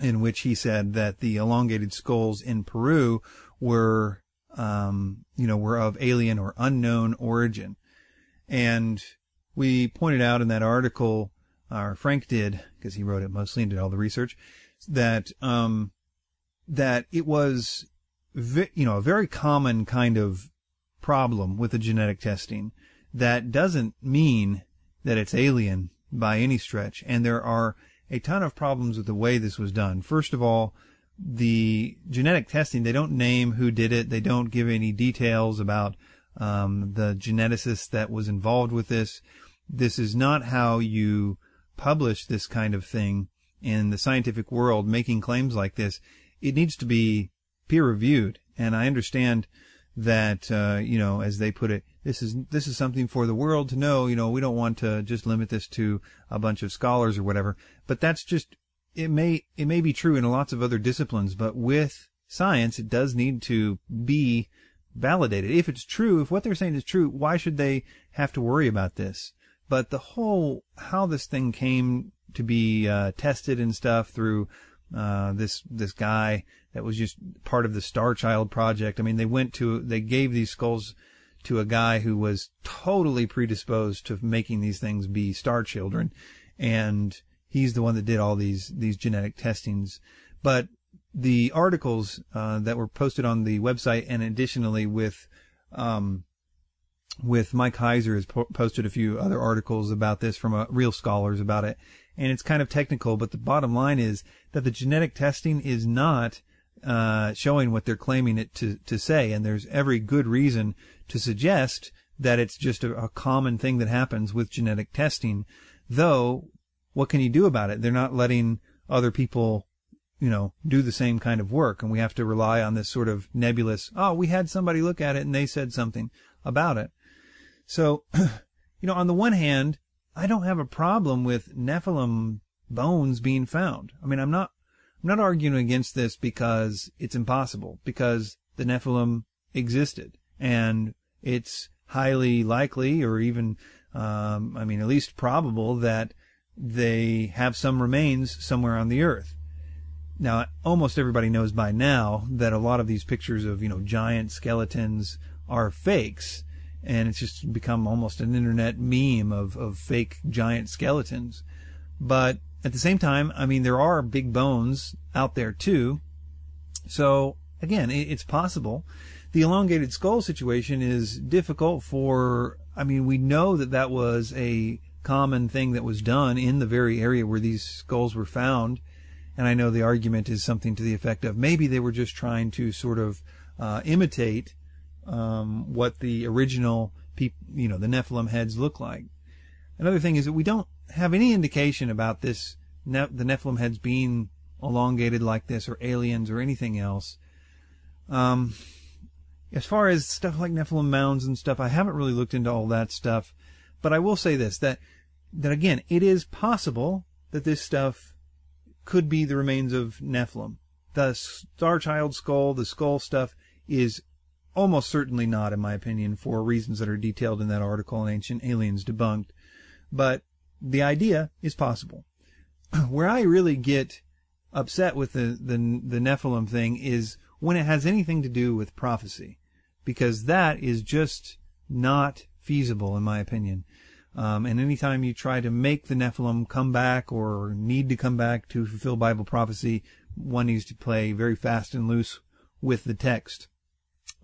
[SPEAKER 2] in which he said that the elongated skulls in Peru were, um, you know, were of alien or unknown origin. And we pointed out in that article, or Frank did, because he wrote it mostly and did all the research, that um, that it was vi- you know a very common kind of problem with the genetic testing. That doesn't mean that it's alien by any stretch and there are a ton of problems with the way this was done. First of all the genetic testing they don't name who did it. They don't give any details about um, the geneticist that was involved with this. This is not how you publish this kind of thing in the scientific world making claims like this, it needs to be peer reviewed. And I understand that, uh, you know, as they put it, this is, this is something for the world to know. You know, we don't want to just limit this to a bunch of scholars or whatever, but that's just, it may, it may be true in lots of other disciplines, but with science, it does need to be validated. If it's true, if what they're saying is true, why should they have to worry about this? But the whole, how this thing came to be uh, tested and stuff through uh, this this guy that was just part of the Star Child project. I mean, they went to they gave these skulls to a guy who was totally predisposed to making these things be star children, and he's the one that did all these these genetic testings. But the articles uh, that were posted on the website, and additionally with um, with Mike Heiser has po- posted a few other articles about this from uh, real scholars about it, and it's kind of technical, but the bottom line is that the genetic testing is not uh, showing what they're claiming it to, to say, and there's every good reason to suggest that it's just a, a common thing that happens with genetic testing. Though, what can you do about it? They're not letting other people, you know, do the same kind of work, and we have to rely on this sort of nebulous, oh, we had somebody look at it and they said something about it. So, (clears throat) you know, on the one hand, I don't have a problem with Nephilim bones being found. I mean, I'm not, I'm not arguing against this because it's impossible, because the Nephilim existed and it's highly likely or even, um, I mean, at least probable that they have some remains somewhere on the earth. Now, almost everybody knows by now that a lot of these pictures of, you know, giant skeletons are fakes and it's just become almost an internet meme of, of fake giant skeletons. But at the same time, I mean, there are big bones out there too. So again, it, it's possible. The elongated skull situation is difficult for, I mean, we know that that was a common thing that was done in the very area where these skulls were found. And I know the argument is something to the effect of maybe they were just trying to sort of uh, imitate um, what the original, peop- you know, the Nephilim heads look like. Another thing is that we don't have any indication about this, ne- the Nephilim heads being elongated like this, or aliens, or anything else. Um, as far as stuff like Nephilim mounds and stuff, I haven't really looked into all that stuff. But I will say this, that, that again, it is possible that this stuff could be the remains of Nephilim. The Star Child skull, the skull stuff is almost certainly not, in my opinion, for reasons that are detailed in that article in Ancient Aliens Debunked. But the idea is possible. (clears throat) Where I really get upset with the, the, the Nephilim thing is when it has anything to do with prophecy. Because that is just not feasible, in my opinion. Um, and anytime you try to make the Nephilim come back or need to come back to fulfill Bible prophecy, one needs to play very fast and loose with the text.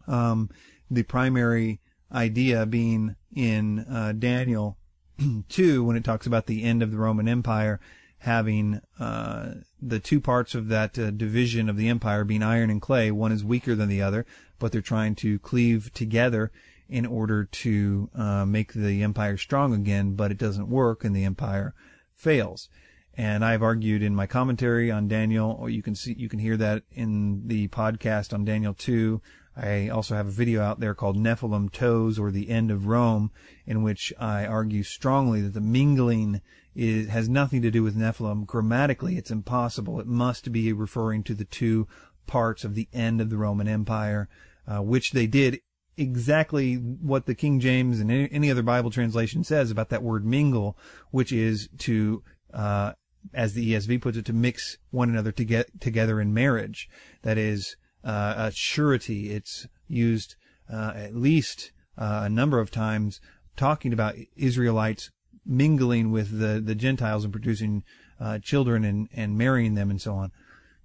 [SPEAKER 2] Um, the primary idea being in uh, Daniel (clears throat) 2 when it talks about the end of the Roman Empire having uh, the two parts of that uh, division of the empire being iron and clay. One is weaker than the other, but they're trying to cleave together in order to uh, make the empire strong again, but it doesn't work and the empire fails. And I've argued in my commentary on Daniel, or you can see, you can hear that in the podcast on Daniel 2. I also have a video out there called Nephilim Toes or the End of Rome, in which I argue strongly that the mingling is, has nothing to do with Nephilim. Grammatically, it's impossible. It must be referring to the two parts of the end of the Roman Empire, uh, which they did exactly what the King James and any, other Bible translation says about that word mingle, which is to, uh, as the ESV puts it, to mix one another to get together in marriage. That is, uh, a surety. It's used, uh, at least, uh, a number of times talking about Israelites mingling with the, the Gentiles and producing, uh, children and, and marrying them and so on.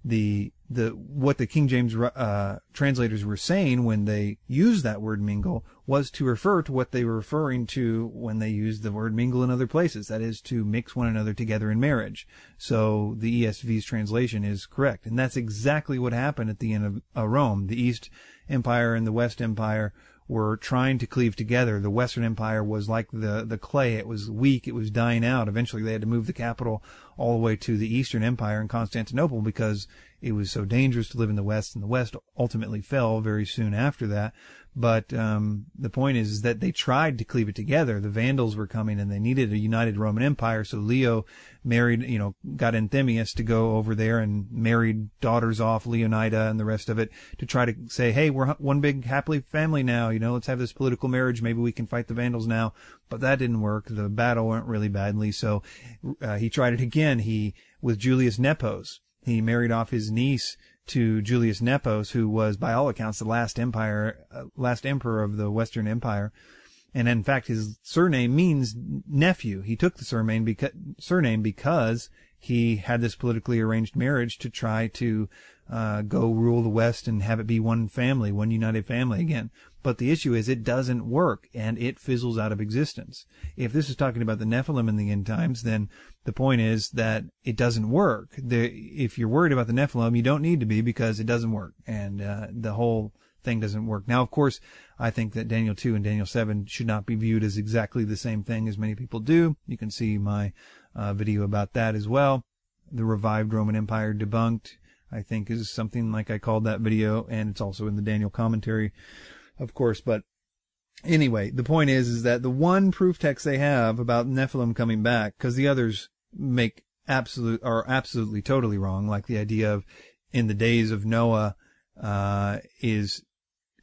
[SPEAKER 2] The, the what the King James uh, translators were saying when they used that word mingle was to refer to what they were referring to when they used the word mingle in other places. That is to mix one another together in marriage. So the ESV's translation is correct, and that's exactly what happened at the end of uh, Rome. The East Empire and the West Empire were trying to cleave together. The Western Empire was like the, the clay. It was weak. It was dying out. Eventually they had to move the capital all the way to the Eastern Empire in Constantinople because it was so dangerous to live in the West, and the West ultimately fell very soon after that. But um, the point is, is that they tried to cleave it together. The Vandals were coming, and they needed a united Roman Empire. So Leo married, you know, got Anthemius to go over there and married daughters off Leonida and the rest of it to try to say, hey, we're one big happily family now. You know, let's have this political marriage. Maybe we can fight the Vandals now. But that didn't work. The battle went really badly. So uh, he tried it again. He with Julius Nepos he married off his niece to Julius Nepos, who was, by all accounts, the last empire, uh, last emperor of the Western Empire. And in fact, his surname means nephew. He took the surname because, surname because he had this politically arranged marriage to try to uh, go rule the West and have it be one family, one united family again. But the issue is it doesn't work and it fizzles out of existence. If this is talking about the Nephilim in the end times, then the point is that it doesn't work. The, if you're worried about the Nephilim, you don't need to be because it doesn't work and uh, the whole thing doesn't work. Now, of course, I think that Daniel 2 and Daniel 7 should not be viewed as exactly the same thing as many people do. You can see my uh, video about that as well. The revived Roman Empire debunked, I think is something like I called that video and it's also in the Daniel commentary of course, but anyway, the point is, is that the one proof text they have about Nephilim coming back, because the others make absolute, are absolutely totally wrong, like the idea of in the days of Noah, uh, is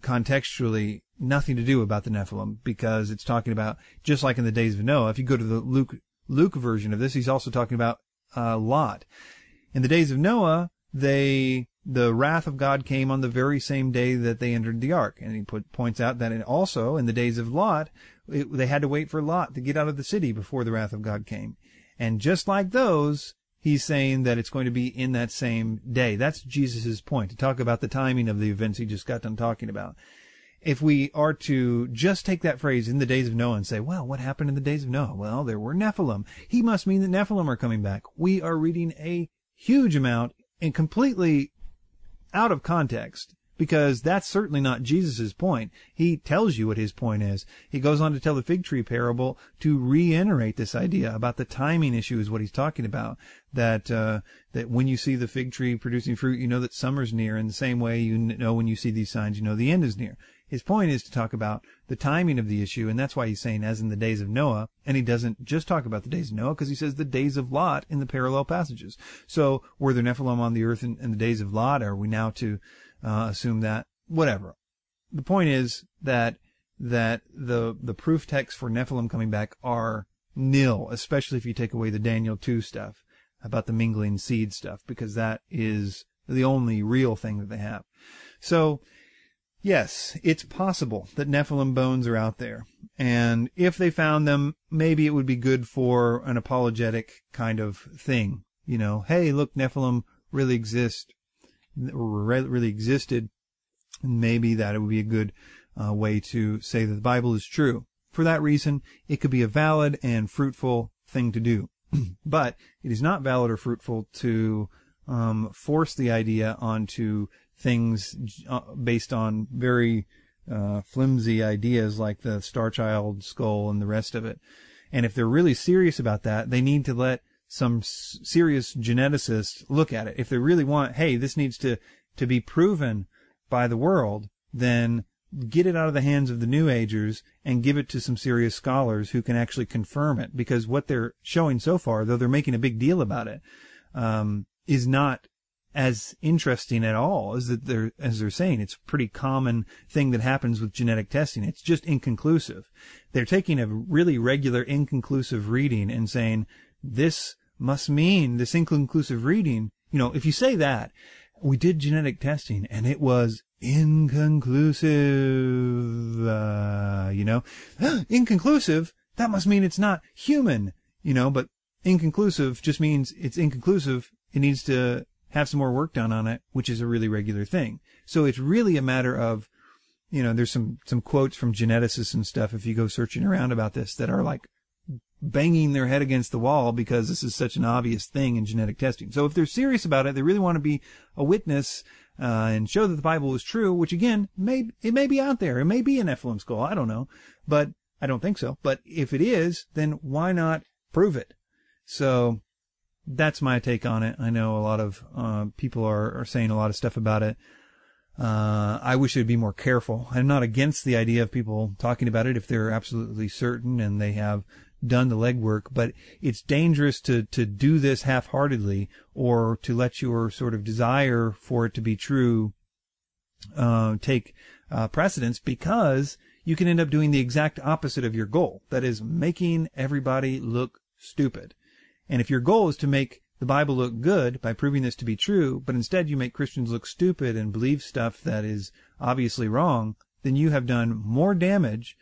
[SPEAKER 2] contextually nothing to do about the Nephilim because it's talking about just like in the days of Noah. If you go to the Luke Luke version of this, he's also talking about uh, Lot. In the days of Noah, they the wrath of God came on the very same day that they entered the ark. And he put, points out that also in the days of Lot, it, they had to wait for Lot to get out of the city before the wrath of God came. And just like those, he's saying that it's going to be in that same day. That's Jesus' point to talk about the timing of the events he just got done talking about. If we are to just take that phrase in the days of Noah and say, well, what happened in the days of Noah? Well, there were Nephilim. He must mean that Nephilim are coming back. We are reading a huge amount and completely out of context because that's certainly not Jesus' point. He tells you what his point is. He goes on to tell the fig tree parable to reiterate this idea about the timing issue is what he's talking about. That, uh, that when you see the fig tree producing fruit, you know that summer's near. In the same way, you know when you see these signs, you know the end is near. His point is to talk about the timing of the issue, and that's why he's saying as in the days of Noah, and he doesn't just talk about the days of Noah because he says the days of Lot in the parallel passages. So were there Nephilim on the earth in, in the days of Lot? Are we now to uh, assume that whatever? The point is that that the the proof texts for Nephilim coming back are nil, especially if you take away the Daniel two stuff about the mingling seed stuff, because that is the only real thing that they have. So Yes, it's possible that Nephilim bones are out there. And if they found them, maybe it would be good for an apologetic kind of thing. You know, hey, look, Nephilim really exist, really existed. And maybe that would be a good uh, way to say that the Bible is true. For that reason, it could be a valid and fruitful thing to do. (clears throat) but it is not valid or fruitful to um, force the idea onto things uh, based on very uh, flimsy ideas like the Star Child skull and the rest of it. And if they're really serious about that, they need to let some serious geneticists look at it. If they really want, hey, this needs to, to be proven by the world, then get it out of the hands of the New Agers and give it to some serious scholars who can actually confirm it. Because what they're showing so far, though they're making a big deal about it, um, is not as interesting at all as that they're as they're saying. It's a pretty common thing that happens with genetic testing. It's just inconclusive. They're taking a really regular inconclusive reading and saying this must mean this inconclusive reading. You know if you say that we did genetic testing and it was inconclusive uh, you know? (gasps) Inconclusive that must mean it's not human you know but inconclusive just means it's inconclusive. It needs to have some more work done on it, which is a really regular thing. So it's really a matter of, you know, there's some, some quotes from geneticists and stuff if you go searching around about this that are like banging their head against the wall because this is such an obvious thing in genetic testing. So if they're serious about it, they really want to be a witness uh, and show that the Bible is true, which again, may it may be out there. It may be an Nephilim skull. I don't know, but I don't think so. But if it is, then why not prove it? So that's my take on it. I know a lot of uh, people are, are saying a lot of stuff about it. Uh, I wish they'd be more careful. I'm not against the idea of people talking about it if they're absolutely certain and they have done the legwork, but it's dangerous to, to do this half-heartedly or to let your sort of desire for it to be true uh, take uh, precedence because you can end up doing the exact opposite of your goal. That is making everybody look stupid. And if your goal is to make the Bible look good by proving this to be true, but instead you make Christians look stupid and believe stuff that is obviously wrong, then you have done more damage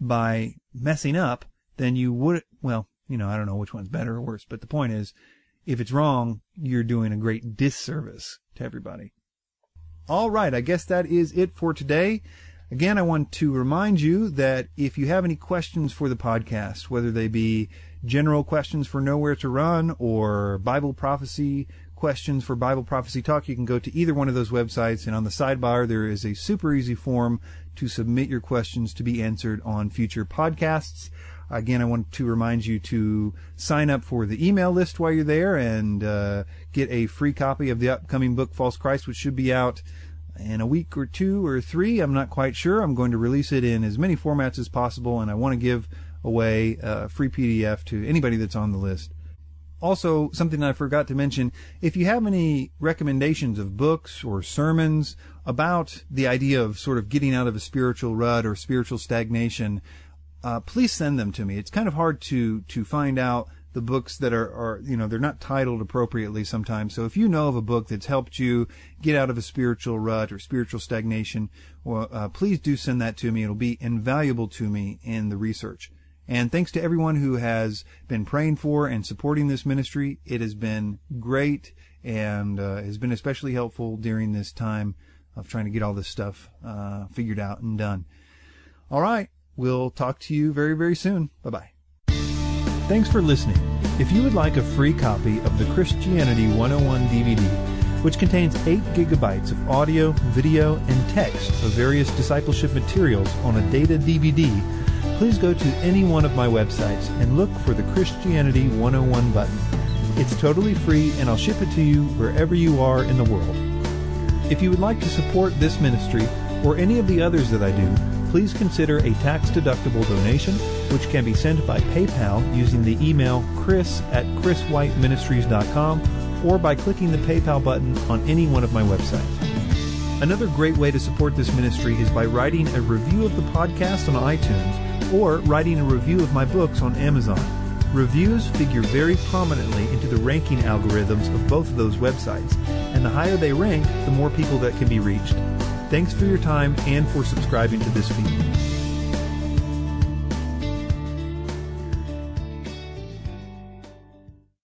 [SPEAKER 2] by messing up than you would. Well, you know, I don't know which one's better or worse, but the point is, if it's wrong, you're doing a great disservice to everybody. All right, I guess that is it for today. Again, I want to remind you that if you have any questions for the podcast, whether they be general questions for Nowhere to Run or Bible prophecy questions for Bible Prophecy Talk, you can go to either one of those websites. And on the sidebar, there is a super easy form to submit your questions to be answered on future podcasts. Again, I want to remind you to sign up for the email list while you're there and uh, get a free copy of the upcoming book, False Christ, which should be out in a week or two or three. I'm not quite sure. I'm going to release it in as many formats as possible, and I want to give away a free PDF to anybody that's on the list. Also, something I forgot to mention, if you have any recommendations of books or sermons about the idea of sort of getting out of a spiritual rut or spiritual stagnation, uh, please send them to me. It's kind of hard to, to find out the books that are, are, you know, they're not titled appropriately sometimes. So if you know of a book that's helped you get out of a spiritual rut or spiritual stagnation, well, uh, please do send that to me. It'll be invaluable to me in the research. And thanks to everyone who has been praying for and supporting this ministry. It has been great and uh, has been especially helpful during this time of trying to get all this stuff uh, figured out and done. All right. We'll talk to you very, very soon. Bye bye. Thanks for listening. If you would like a free copy of the Christianity 101 DVD, which contains 8 gigabytes of audio, video, and text of various discipleship materials on a data DVD, please go to any one of my websites and look for the Christianity 101 button. It's totally free and I'll ship it to you wherever you are in the world. If you would like to support this ministry or any of the others that I do, please consider a tax-deductible donation, which can be sent by PayPal using the email chris at chriswhiteministries.com or by clicking the PayPal button on any one of my websites. Another great way to support this ministry is by writing a review of the podcast on iTunes or writing a review of my books on Amazon. Reviews figure very prominently into the ranking algorithms of both of those websites, and the higher they rank, the more people that can be reached. Thanks for your time and for subscribing to this feed.